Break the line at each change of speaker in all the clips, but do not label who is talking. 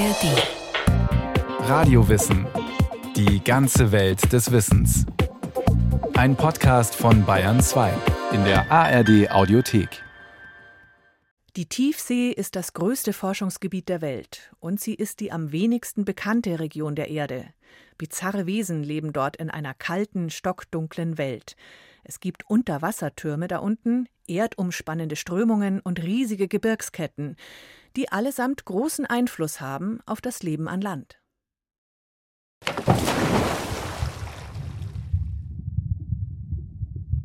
ARD.
Radiowissen. Die ganze Welt des Wissens. Ein Podcast von Bayern 2 in der ARD Audiothek.
Die Tiefsee ist das größte Forschungsgebiet der Welt und sie ist die am wenigsten bekannte Region der Erde. Bizarre Wesen leben dort in einer kalten, stockdunklen Welt. Es gibt Unterwassertürme da unten, erdumspannende Strömungen und riesige Gebirgsketten, die allesamt großen Einfluss haben auf das Leben an Land.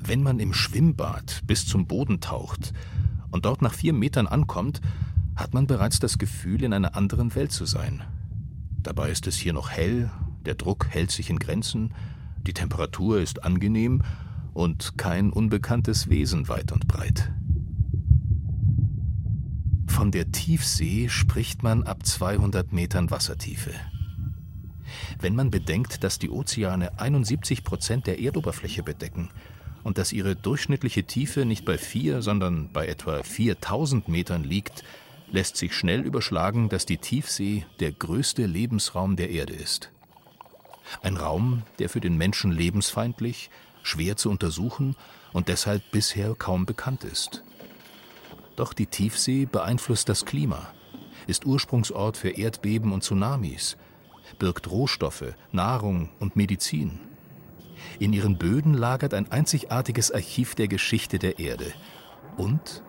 Wenn man im Schwimmbad bis zum Boden taucht und dort nach vier Metern ankommt, hat man bereits das Gefühl, in einer anderen Welt zu sein. Dabei ist es hier noch hell, der Druck hält sich in Grenzen, die Temperatur ist angenehm und kein unbekanntes Wesen weit und breit. Von der Tiefsee spricht man ab 200 Metern Wassertiefe. Wenn man bedenkt, dass die Ozeane 71 Prozent der Erdoberfläche bedecken und dass ihre durchschnittliche Tiefe nicht bei 4, sondern bei etwa 4000 Metern liegt, lässt sich schnell überschlagen, dass die Tiefsee der größte Lebensraum der Erde ist. Ein Raum, der für den Menschen lebensfeindlich, schwer zu untersuchen und deshalb bisher kaum bekannt ist. Doch die Tiefsee beeinflusst das Klima, ist Ursprungsort für Erdbeben und Tsunamis, birgt Rohstoffe, Nahrung und Medizin. In ihren Böden lagert ein einzigartiges Archiv der Geschichte der Erde. Und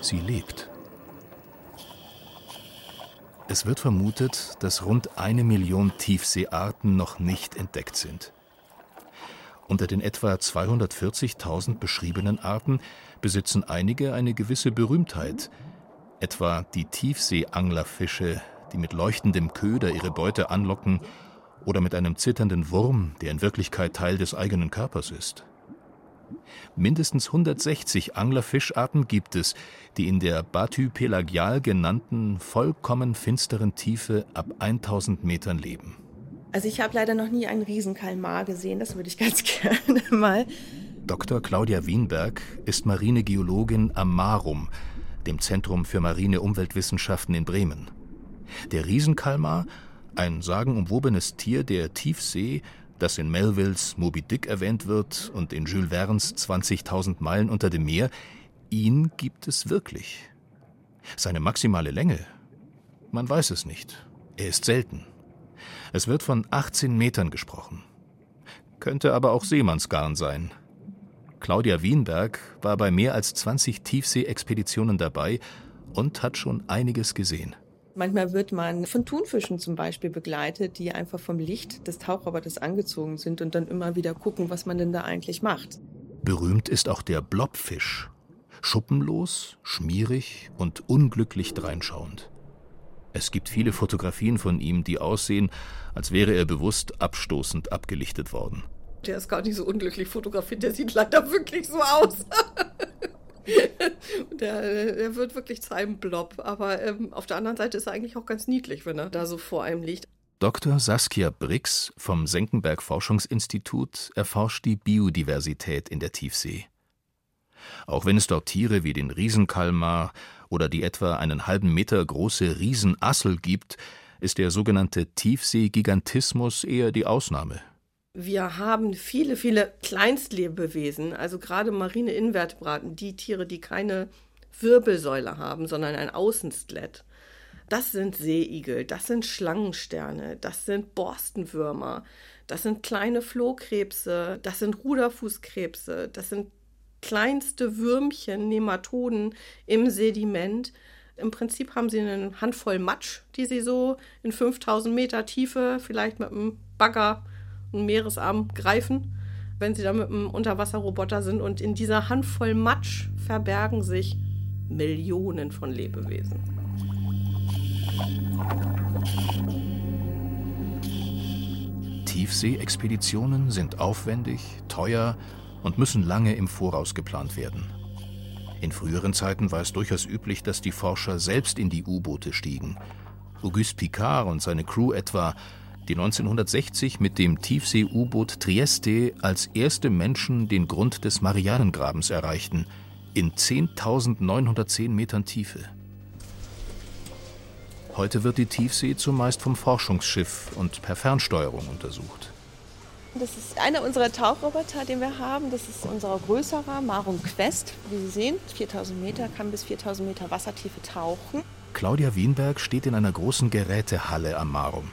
sie lebt. Es wird vermutet, dass rund eine Million Tiefseearten noch nicht entdeckt sind. Unter den etwa 240.000 beschriebenen Arten besitzen einige eine gewisse Berühmtheit, etwa die Tiefseeanglerfische, die mit leuchtendem Köder ihre Beute anlocken, oder mit einem zitternden Wurm, der in Wirklichkeit Teil des eigenen Körpers ist. Mindestens 160 Anglerfischarten gibt es, die in der Bathypelagial genannten vollkommen finsteren Tiefe ab 1000 Metern leben.
Also ich habe leider noch nie einen Riesenkalmar gesehen, das würde ich ganz gerne mal.
Dr. Claudia Wienberg ist Marinegeologin am Marum, dem Zentrum für marine Umweltwissenschaften in Bremen. Der Riesenkalmar, ein sagenumwobenes Tier der Tiefsee, das in Melvilles Moby Dick erwähnt wird und in Jules Verne's 20.000 Meilen unter dem Meer, ihn gibt es wirklich. Seine maximale Länge? Man weiß es nicht. Er ist selten. Es wird von 18 Metern gesprochen. Könnte aber auch Seemannsgarn sein. Claudia Wienberg war bei mehr als 20 Tiefsee-Expeditionen dabei und hat schon einiges gesehen.
Manchmal wird man von Thunfischen zum Beispiel begleitet, die einfach vom Licht des Tauchroboters angezogen sind und dann immer wieder gucken, was man denn da eigentlich macht.
Berühmt ist auch der Blobfisch. Schuppenlos, schmierig und unglücklich dreinschauend. Es gibt viele Fotografien von ihm, die aussehen, als wäre er bewusst abstoßend abgelichtet worden.
Der ist gar nicht so unglücklich fotografiert, der sieht leider wirklich so aus. der, der, wird wirklich zu einem Blob. Aber ähm, auf der anderen Seite ist er eigentlich auch ganz niedlich, wenn er da so vor einem liegt.
Dr. Saskia Brix vom Senckenberg Forschungsinstitut erforscht die Biodiversität in der Tiefsee. Auch wenn es dort Tiere wie den Riesenkalmar oder die etwa einen halben Meter große Riesenassel gibt, ist der sogenannte Tiefseegigantismus eher die Ausnahme.
Wir haben viele, viele Kleinstlebewesen, also gerade marine Invertebraten, die Tiere, die keine Wirbelsäule haben, sondern ein Außenskelett. Das sind Seeigel, das sind Schlangensterne, das sind Borstenwürmer, das sind kleine Flohkrebse, das sind Ruderfußkrebse, das sind kleinste Würmchen, Nematoden im Sediment. Im Prinzip haben sie eine Handvoll Matsch, die sie so in 5000 Meter Tiefe vielleicht mit einem Bagger, einem Meeresarm greifen, wenn sie da mit einem Unterwasserroboter sind. Und in dieser Handvoll Matsch verbergen sich Millionen von Lebewesen.
Tiefseeexpeditionen sind aufwendig, teuer und müssen lange im Voraus geplant werden. In früheren Zeiten war es durchaus üblich, dass die Forscher selbst in die U-Boote stiegen. Auguste Picard und seine Crew etwa, die 1960 mit dem Tiefsee-U-Boot Trieste als erste Menschen den Grund des Marianengrabens erreichten, in 10.910 Metern Tiefe. Heute wird die Tiefsee zumeist vom Forschungsschiff und per Fernsteuerung untersucht.
Das ist einer unserer Tauchroboter, den wir haben. Das ist unser größerer Marum Quest. Wie Sie sehen, 4000 Meter, kann bis 4000 Meter Wassertiefe tauchen.
Claudia Wienberg steht in einer großen Gerätehalle am Marum.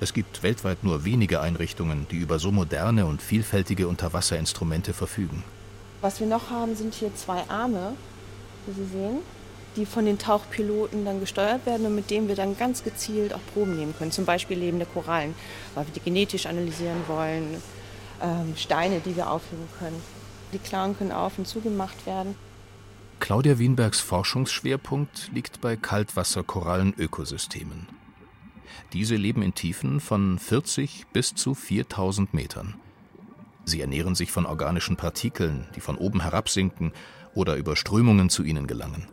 Es gibt weltweit nur wenige Einrichtungen, die über so moderne und vielfältige Unterwasserinstrumente verfügen.
Was wir noch haben, sind hier zwei Arme, wie Sie sehen, die von den Tauchpiloten dann gesteuert werden und mit denen wir dann ganz gezielt auch Proben nehmen können. Zum Beispiel lebende Korallen, weil wir die genetisch analysieren wollen, ähm, Steine, die wir aufheben können. Die Klauen können auf und zugemacht werden.
Claudia Wienbergs Forschungsschwerpunkt liegt bei Kaltwasserkorallenökosystemen. Diese leben in Tiefen von 40 bis zu 4000 Metern. Sie ernähren sich von organischen Partikeln, die von oben herabsinken oder über Strömungen zu ihnen gelangen.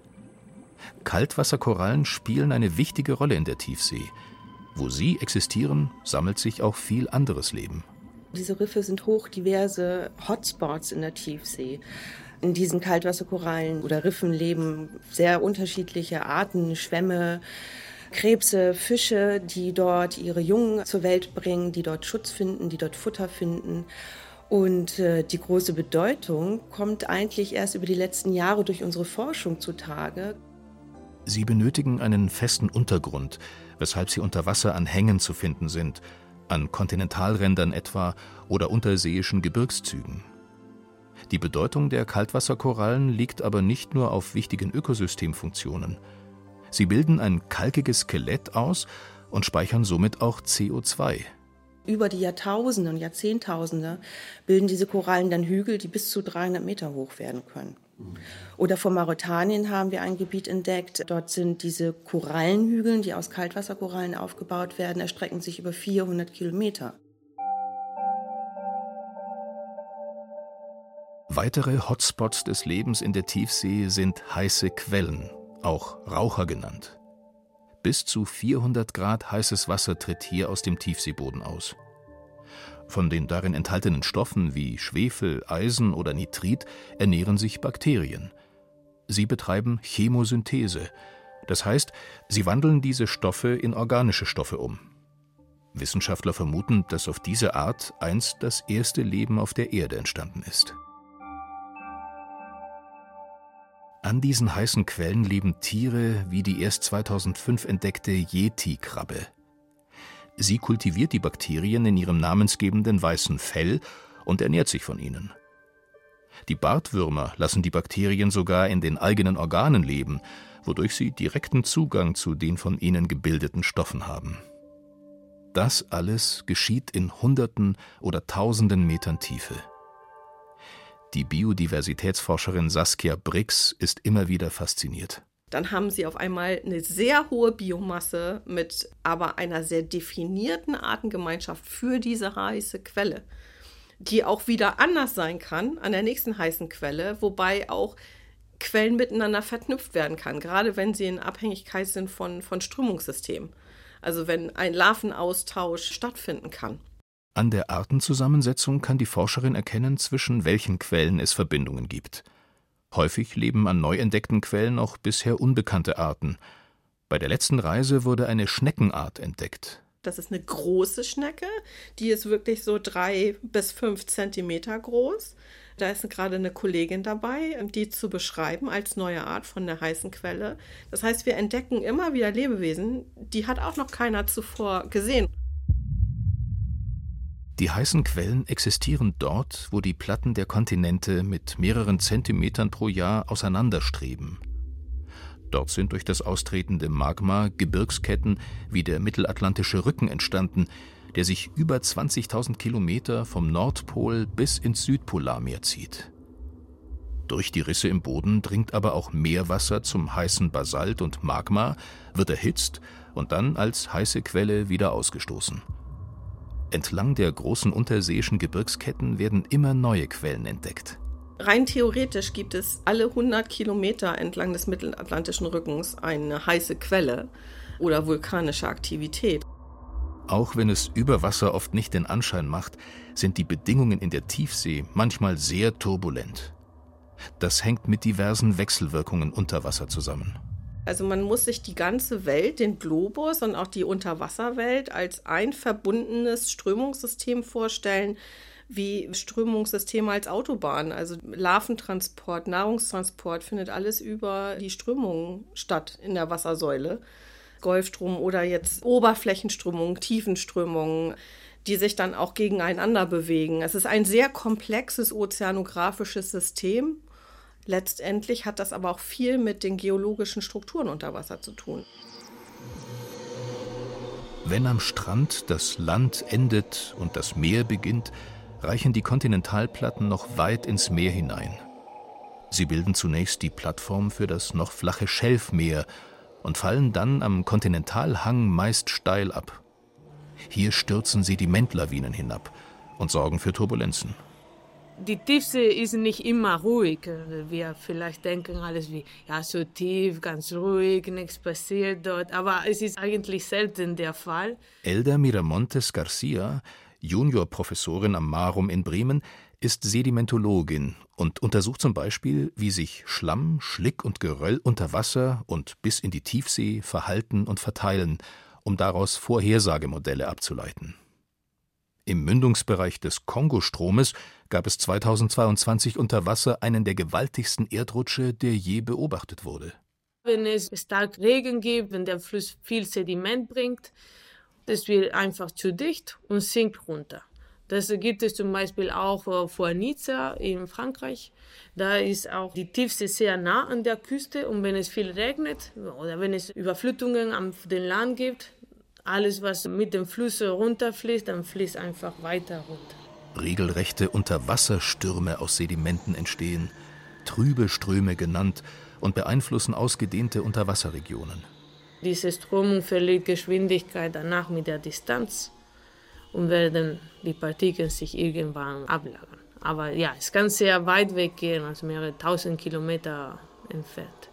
Kaltwasserkorallen spielen eine wichtige Rolle in der Tiefsee. Wo sie existieren, sammelt sich auch viel anderes Leben.
Diese Riffe sind hochdiverse Hotspots in der Tiefsee. In diesen Kaltwasserkorallen oder Riffen leben sehr unterschiedliche Arten, Schwämme, Krebse, Fische, die dort ihre Jungen zur Welt bringen, die dort Schutz finden, die dort Futter finden. Und äh, die große Bedeutung kommt eigentlich erst über die letzten Jahre durch unsere Forschung zutage.
Sie benötigen einen festen Untergrund, weshalb sie unter Wasser an Hängen zu finden sind, an Kontinentalrändern etwa oder unterseeischen Gebirgszügen. Die Bedeutung der Kaltwasserkorallen liegt aber nicht nur auf wichtigen Ökosystemfunktionen. Sie bilden ein kalkiges Skelett aus und speichern somit auch CO2.
Über die Jahrtausende und Jahrzehntausende bilden diese Korallen dann Hügel, die bis zu 300 Meter hoch werden können. Oder vor Mauretanien haben wir ein Gebiet entdeckt. Dort sind diese Korallenhügel, die aus Kaltwasserkorallen aufgebaut werden, erstrecken sich über 400 Kilometer.
Weitere Hotspots des Lebens in der Tiefsee sind heiße Quellen, auch Raucher genannt. Bis zu 400 Grad heißes Wasser tritt hier aus dem Tiefseeboden aus. Von den darin enthaltenen Stoffen wie Schwefel, Eisen oder Nitrit ernähren sich Bakterien. Sie betreiben Chemosynthese, das heißt, sie wandeln diese Stoffe in organische Stoffe um. Wissenschaftler vermuten, dass auf diese Art einst das erste Leben auf der Erde entstanden ist. An diesen heißen Quellen leben Tiere wie die erst 2005 entdeckte Yeti-Krabbe. Sie kultiviert die Bakterien in ihrem namensgebenden weißen Fell und ernährt sich von ihnen. Die Bartwürmer lassen die Bakterien sogar in den eigenen Organen leben, wodurch sie direkten Zugang zu den von ihnen gebildeten Stoffen haben. Das alles geschieht in Hunderten oder Tausenden Metern Tiefe. Die Biodiversitätsforscherin Saskia Brix ist immer wieder fasziniert.
Dann haben sie auf einmal eine sehr hohe Biomasse mit aber einer sehr definierten Artengemeinschaft für diese heiße Quelle, die auch wieder anders sein kann an der nächsten heißen Quelle, wobei auch Quellen miteinander verknüpft werden kann, gerade wenn sie in Abhängigkeit sind von, von Strömungssystemen. Also wenn ein Larvenaustausch stattfinden kann.
An der Artenzusammensetzung kann die Forscherin erkennen, zwischen welchen Quellen es Verbindungen gibt. Häufig leben an neu entdeckten Quellen auch bisher unbekannte Arten. Bei der letzten Reise wurde eine Schneckenart entdeckt.
Das ist eine große Schnecke, die ist wirklich so drei bis fünf Zentimeter groß. Da ist gerade eine Kollegin dabei, die zu beschreiben als neue Art von der heißen Quelle. Das heißt, wir entdecken immer wieder Lebewesen, die hat auch noch keiner zuvor gesehen.
Die heißen Quellen existieren dort, wo die Platten der Kontinente mit mehreren Zentimetern pro Jahr auseinanderstreben. Dort sind durch das austretende Magma Gebirgsketten wie der Mittelatlantische Rücken entstanden, der sich über 20.000 Kilometer vom Nordpol bis ins Südpolarmeer zieht. Durch die Risse im Boden dringt aber auch Meerwasser zum heißen Basalt und Magma, wird erhitzt und dann als heiße Quelle wieder ausgestoßen. Entlang der großen unterseeischen Gebirgsketten werden immer neue Quellen entdeckt.
Rein theoretisch gibt es alle 100 Kilometer entlang des Mittelatlantischen Rückens eine heiße Quelle oder vulkanische Aktivität.
Auch wenn es über Wasser oft nicht den Anschein macht, sind die Bedingungen in der Tiefsee manchmal sehr turbulent. Das hängt mit diversen Wechselwirkungen unter Wasser zusammen.
Also man muss sich die ganze Welt, den Globus und auch die Unterwasserwelt als ein verbundenes Strömungssystem vorstellen, wie Strömungssysteme als Autobahn. Also Larventransport, Nahrungstransport findet alles über die Strömungen statt in der Wassersäule. Golfstrom oder jetzt Oberflächenströmungen, Tiefenströmungen, die sich dann auch gegeneinander bewegen. Es ist ein sehr komplexes ozeanografisches System. Letztendlich hat das aber auch viel mit den geologischen Strukturen unter Wasser zu tun.
Wenn am Strand das Land endet und das Meer beginnt, reichen die Kontinentalplatten noch weit ins Meer hinein. Sie bilden zunächst die Plattform für das noch flache Schelfmeer und fallen dann am Kontinentalhang meist steil ab. Hier stürzen sie die Mendlawinen hinab und sorgen für Turbulenzen.
Die Tiefsee ist nicht immer ruhig. Wir vielleicht denken alles wie, ja, so tief, ganz ruhig, nichts passiert dort. Aber es ist eigentlich selten der Fall.
Elda Miramontes Garcia Juniorprofessorin am Marum in Bremen, ist Sedimentologin und untersucht zum Beispiel, wie sich Schlamm, Schlick und Geröll unter Wasser und bis in die Tiefsee verhalten und verteilen, um daraus Vorhersagemodelle abzuleiten. Im Mündungsbereich des Kongostromes gab es 2022 unter Wasser einen der gewaltigsten Erdrutsche, der je beobachtet wurde.
Wenn es stark Regen gibt, wenn der Fluss viel Sediment bringt, das wird einfach zu dicht und sinkt runter. Das gibt es zum Beispiel auch äh, vor Nizza in Frankreich. Da ist auch die Tiefsee sehr nah an der Küste und wenn es viel regnet oder wenn es Überflutungen am den Land gibt, alles was mit dem Fluss runterfließt, dann fließt einfach weiter runter.
Regelrechte Unterwasserstürme aus Sedimenten entstehen, trübe Ströme genannt und beeinflussen ausgedehnte Unterwasserregionen.
Diese Strömung verliert Geschwindigkeit danach mit der Distanz und werden die Partikel sich irgendwann ablagern. Aber ja, es kann sehr weit weggehen, also mehrere tausend Kilometer entfernt.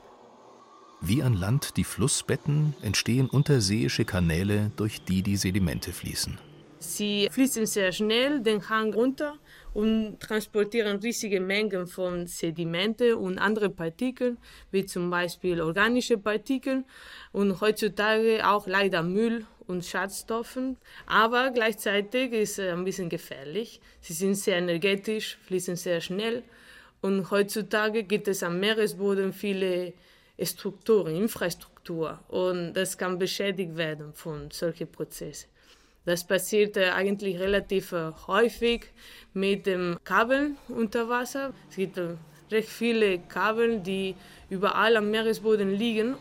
Wie an Land die Flussbetten entstehen unterseeische Kanäle, durch die die Sedimente fließen.
Sie fließen sehr schnell den Hang runter und transportieren riesige Mengen von Sedimente und andere Partikeln, wie zum Beispiel organische Partikel und heutzutage auch leider Müll und Schadstoffen. Aber gleichzeitig ist es ein bisschen gefährlich. Sie sind sehr energetisch, fließen sehr schnell und heutzutage gibt es am Meeresboden viele Strukturen, Infrastruktur und das kann beschädigt werden von solchen Prozessen. Das passiert eigentlich relativ äh, häufig mit dem Kabel unter Wasser. Es gibt äh, recht viele Kabel, die überall am Meeresboden liegen.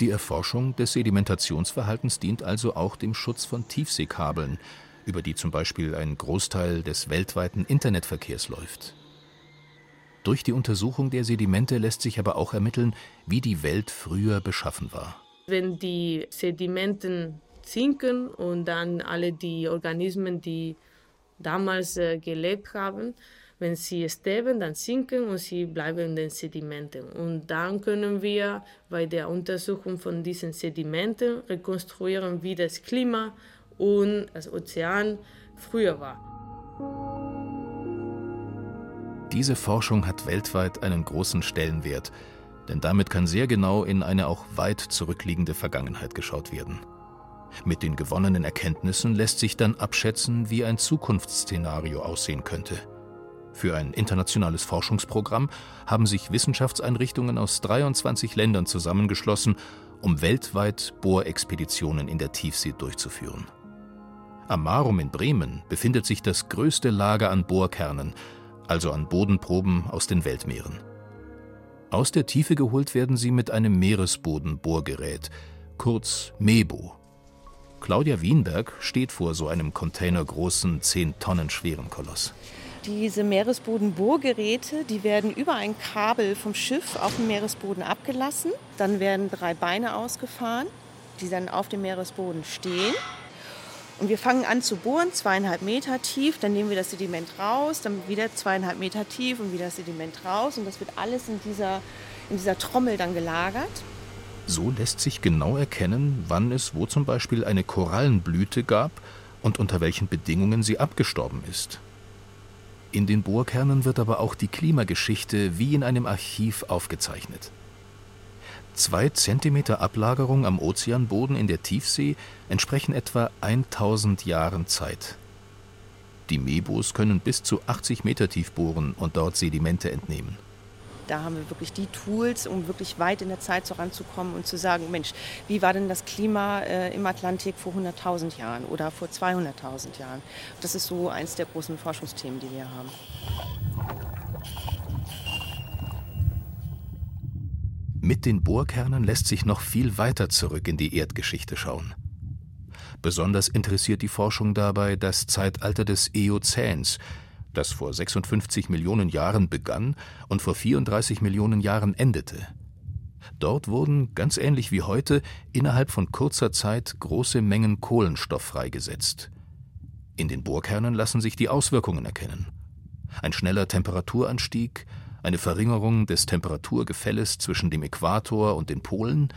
Die Erforschung des Sedimentationsverhaltens dient also auch dem Schutz von Tiefseekabeln, über die zum Beispiel ein Großteil des weltweiten Internetverkehrs läuft. Durch die Untersuchung der Sedimente lässt sich aber auch ermitteln, wie die Welt früher beschaffen war.
Wenn die Sedimenten sinken und dann alle die Organismen, die damals äh, gelebt haben, wenn sie sterben, dann sinken und sie bleiben in den Sedimenten. Und dann können wir bei der Untersuchung von diesen Sedimenten rekonstruieren, wie das Klima und das Ozean früher war.
Diese Forschung hat weltweit einen großen Stellenwert, denn damit kann sehr genau in eine auch weit zurückliegende Vergangenheit geschaut werden. Mit den gewonnenen Erkenntnissen lässt sich dann abschätzen, wie ein Zukunftsszenario aussehen könnte. Für ein internationales Forschungsprogramm haben sich Wissenschaftseinrichtungen aus 23 Ländern zusammengeschlossen, um weltweit Bohrexpeditionen in der Tiefsee durchzuführen. Am Marum in Bremen befindet sich das größte Lager an Bohrkernen, also an Bodenproben aus den Weltmeeren. Aus der Tiefe geholt werden sie mit einem Meeresbodenbohrgerät, kurz MEBO. Claudia Wienberg steht vor so einem containergroßen, 10 Tonnen schweren Koloss.
Diese Meeresbodenbohrgeräte, die werden über ein Kabel vom Schiff auf dem Meeresboden abgelassen. Dann werden drei Beine ausgefahren, die dann auf dem Meeresboden stehen. Und wir fangen an zu bohren, zweieinhalb Meter tief, dann nehmen wir das Sediment raus, dann wieder zweieinhalb Meter tief und wieder das Sediment raus. Und das wird alles in dieser, in dieser Trommel dann gelagert.
So lässt sich genau erkennen, wann es wo zum Beispiel eine Korallenblüte gab und unter welchen Bedingungen sie abgestorben ist. In den Bohrkernen wird aber auch die Klimageschichte wie in einem Archiv aufgezeichnet. Zwei Zentimeter Ablagerung am Ozeanboden in der Tiefsee entsprechen etwa 1000 Jahren Zeit. Die Mebos können bis zu 80 Meter tief bohren und dort Sedimente entnehmen.
Da haben wir wirklich die Tools, um wirklich weit in der Zeit so und zu sagen, Mensch, wie war denn das Klima äh, im Atlantik vor 100.000 Jahren oder vor 200.000 Jahren? Das ist so eins der großen Forschungsthemen, die wir haben.
Mit den Bohrkernen lässt sich noch viel weiter zurück in die Erdgeschichte schauen. Besonders interessiert die Forschung dabei das Zeitalter des Eozäns, das vor 56 Millionen Jahren begann und vor 34 Millionen Jahren endete. Dort wurden, ganz ähnlich wie heute, innerhalb von kurzer Zeit große Mengen Kohlenstoff freigesetzt. In den Bohrkernen lassen sich die Auswirkungen erkennen. Ein schneller Temperaturanstieg, eine Verringerung des Temperaturgefälles zwischen dem Äquator und den Polen,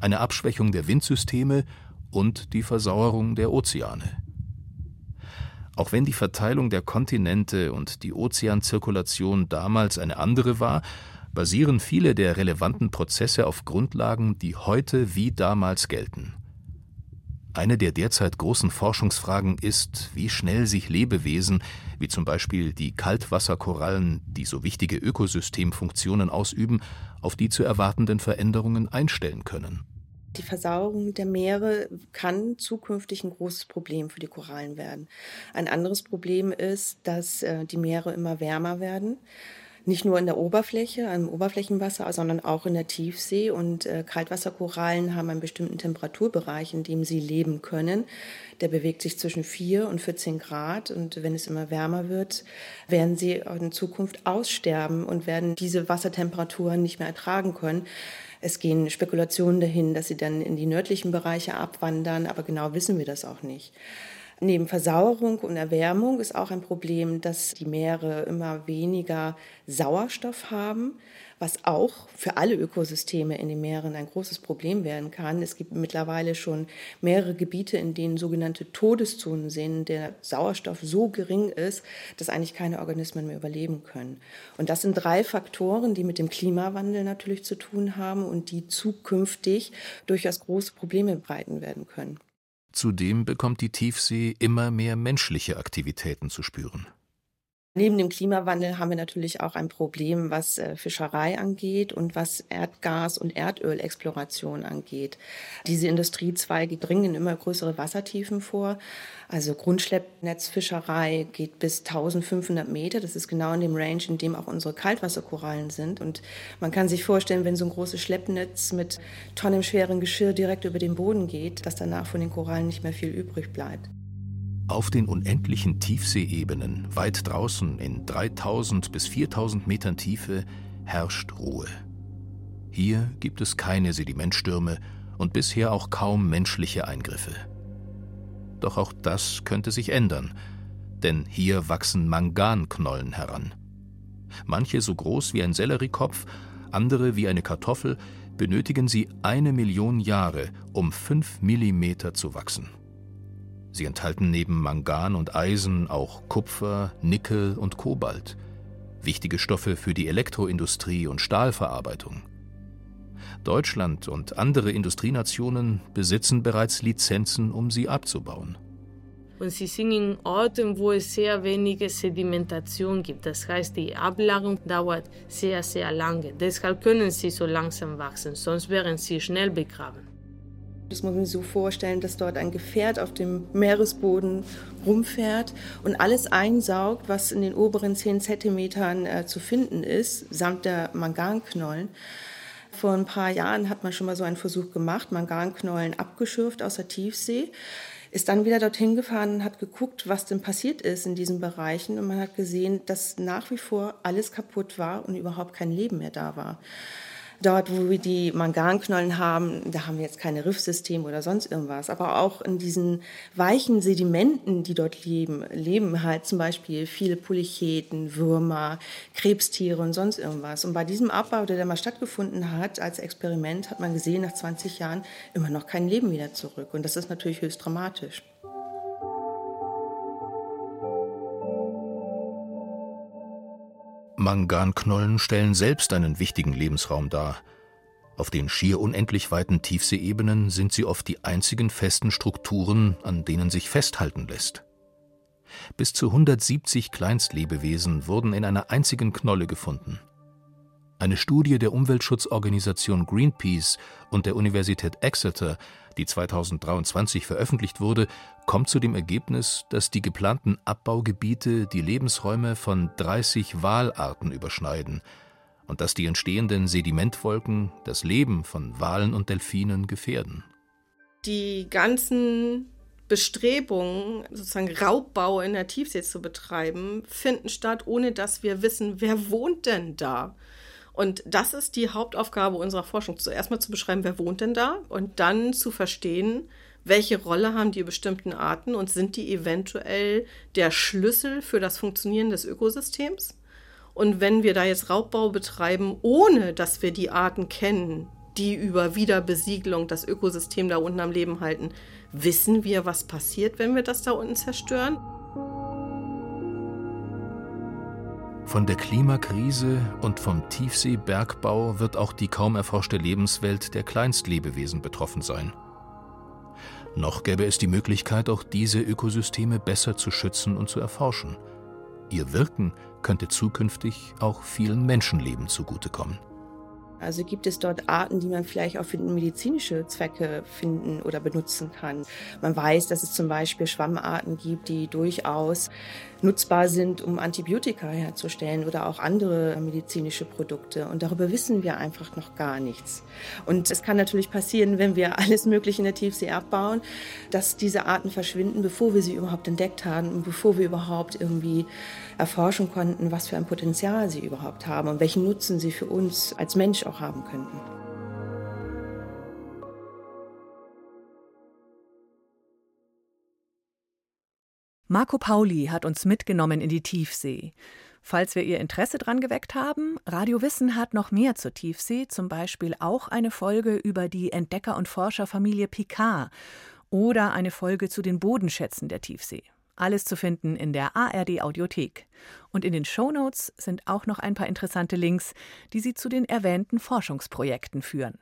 eine Abschwächung der Windsysteme und die Versauerung der Ozeane. Auch wenn die Verteilung der Kontinente und die Ozeanzirkulation damals eine andere war, basieren viele der relevanten Prozesse auf Grundlagen, die heute wie damals gelten. Eine der derzeit großen Forschungsfragen ist, wie schnell sich Lebewesen, wie zum Beispiel die Kaltwasserkorallen, die so wichtige Ökosystemfunktionen ausüben, auf die zu erwartenden Veränderungen einstellen können.
Die Versauerung der Meere kann zukünftig ein großes Problem für die Korallen werden. Ein anderes Problem ist, dass äh, die Meere immer wärmer werden. Nicht nur in der Oberfläche, im Oberflächenwasser, sondern auch in der Tiefsee. Und äh, Kaltwasserkorallen haben einen bestimmten Temperaturbereich, in dem sie leben können. Der bewegt sich zwischen 4 und 14 Grad. Und wenn es immer wärmer wird, werden sie in Zukunft aussterben und werden diese Wassertemperaturen nicht mehr ertragen können. Es gehen Spekulationen dahin, dass sie dann in die nördlichen Bereiche abwandern, aber genau wissen wir das auch nicht. Neben Versauerung und Erwärmung ist auch ein Problem, dass die Meere immer weniger Sauerstoff haben, was auch für alle Ökosysteme in den Meeren ein großes Problem werden kann. Es gibt mittlerweile schon mehrere Gebiete, in denen sogenannte Todeszonen sind, der Sauerstoff so gering ist, dass eigentlich keine Organismen mehr überleben können. Und das sind drei Faktoren, die mit dem Klimawandel natürlich zu tun haben und die zukünftig durchaus große Probleme breiten werden können.
Zudem bekommt die Tiefsee immer mehr menschliche Aktivitäten zu spüren.
Neben dem Klimawandel haben wir natürlich auch ein Problem, was äh, Fischerei angeht und was Erdgas- und Erdölexploration angeht. Diese Industriezweige dringen in immer größere Wassertiefen vor. Also Grundschleppnetzfischerei geht bis 1500 Meter. Das ist genau in dem Range, in dem auch unsere Kaltwasserkorallen sind. Und man kann sich vorstellen, wenn so ein großes Schleppnetz mit tonnenschweren Geschirr direkt über den Boden geht, dass danach von den Korallen nicht mehr viel übrig bleibt.
Auf den unendlichen Tiefseeebenen, weit draußen in 3000 bis 4000 Metern Tiefe, herrscht Ruhe. Hier gibt es keine Sedimentstürme und bisher auch kaum menschliche Eingriffe. Doch auch das könnte sich ändern, denn hier wachsen Manganknollen heran. Manche so groß wie ein Selleriekopf, andere wie eine Kartoffel, benötigen sie eine Million Jahre, um fünf Millimeter zu wachsen. Sie enthalten neben Mangan und Eisen auch Kupfer, Nickel und Kobalt, wichtige Stoffe für die Elektroindustrie und Stahlverarbeitung. Deutschland und andere Industrienationen besitzen bereits Lizenzen, um sie abzubauen.
Und sie sind in Orten, wo es sehr wenige Sedimentation gibt. Das heißt, die Ablagerung dauert sehr, sehr lange. Deshalb können sie so langsam wachsen, sonst wären sie schnell begraben.
Das muss man sich so vorstellen, dass dort ein Gefährt auf dem Meeresboden rumfährt und alles einsaugt, was in den oberen 10 Zentimetern äh, zu finden ist, samt der Manganknollen. Vor ein paar Jahren hat man schon mal so einen Versuch gemacht, Manganknollen abgeschürft aus der Tiefsee, ist dann wieder dorthin gefahren und hat geguckt, was denn passiert ist in diesen Bereichen und man hat gesehen, dass nach wie vor alles kaputt war und überhaupt kein Leben mehr da war. Dort, wo wir die Manganknollen haben, da haben wir jetzt keine Riffsysteme oder sonst irgendwas. Aber auch in diesen weichen Sedimenten, die dort leben, leben halt zum Beispiel viele Polycheten, Würmer, Krebstiere und sonst irgendwas. Und bei diesem Abbau, der da mal stattgefunden hat, als Experiment, hat man gesehen, nach 20 Jahren immer noch kein Leben wieder zurück. Und das ist natürlich höchst dramatisch.
Manganknollen stellen selbst einen wichtigen Lebensraum dar. Auf den schier unendlich weiten Tiefseeebenen sind sie oft die einzigen festen Strukturen, an denen sich festhalten lässt. Bis zu 170 Kleinstlebewesen wurden in einer einzigen Knolle gefunden. Eine Studie der Umweltschutzorganisation Greenpeace und der Universität Exeter, die 2023 veröffentlicht wurde, kommt zu dem Ergebnis, dass die geplanten Abbaugebiete die Lebensräume von 30 Walarten überschneiden und dass die entstehenden Sedimentwolken das Leben von Walen und Delfinen gefährden.
Die ganzen Bestrebungen, sozusagen Raubbau in der Tiefsee zu betreiben, finden statt, ohne dass wir wissen, wer wohnt denn da. Und das ist die Hauptaufgabe unserer Forschung, zuerst mal zu beschreiben, wer wohnt denn da und dann zu verstehen, welche Rolle haben die bestimmten Arten und sind die eventuell der Schlüssel für das Funktionieren des Ökosystems? Und wenn wir da jetzt Raubbau betreiben, ohne dass wir die Arten kennen, die über Wiederbesiegelung das Ökosystem da unten am Leben halten, wissen wir, was passiert, wenn wir das da unten zerstören?
Von der Klimakrise und vom Tiefseebergbau wird auch die kaum erforschte Lebenswelt der Kleinstlebewesen betroffen sein. Noch gäbe es die Möglichkeit, auch diese Ökosysteme besser zu schützen und zu erforschen. Ihr Wirken könnte zukünftig auch vielen Menschenleben zugutekommen.
Also gibt es dort Arten, die man vielleicht auch für medizinische Zwecke finden oder benutzen kann. Man weiß, dass es zum Beispiel Schwammarten gibt, die durchaus nutzbar sind, um Antibiotika herzustellen oder auch andere medizinische Produkte. Und darüber wissen wir einfach noch gar nichts. Und es kann natürlich passieren, wenn wir alles Mögliche in der Tiefsee abbauen, dass diese Arten verschwinden, bevor wir sie überhaupt entdeckt haben und bevor wir überhaupt irgendwie erforschen konnten, was für ein Potenzial sie überhaupt haben und welchen Nutzen sie für uns als Mensch auch haben könnten.
Marco Pauli hat uns mitgenommen in die Tiefsee. Falls wir Ihr Interesse dran geweckt haben, Radio Wissen hat noch mehr zur Tiefsee, zum Beispiel auch eine Folge über die Entdecker- und Forscherfamilie Picard oder eine Folge zu den Bodenschätzen der Tiefsee. Alles zu finden in der ARD Audiothek. Und in den Shownotes sind auch noch ein paar interessante Links, die Sie zu den erwähnten Forschungsprojekten führen.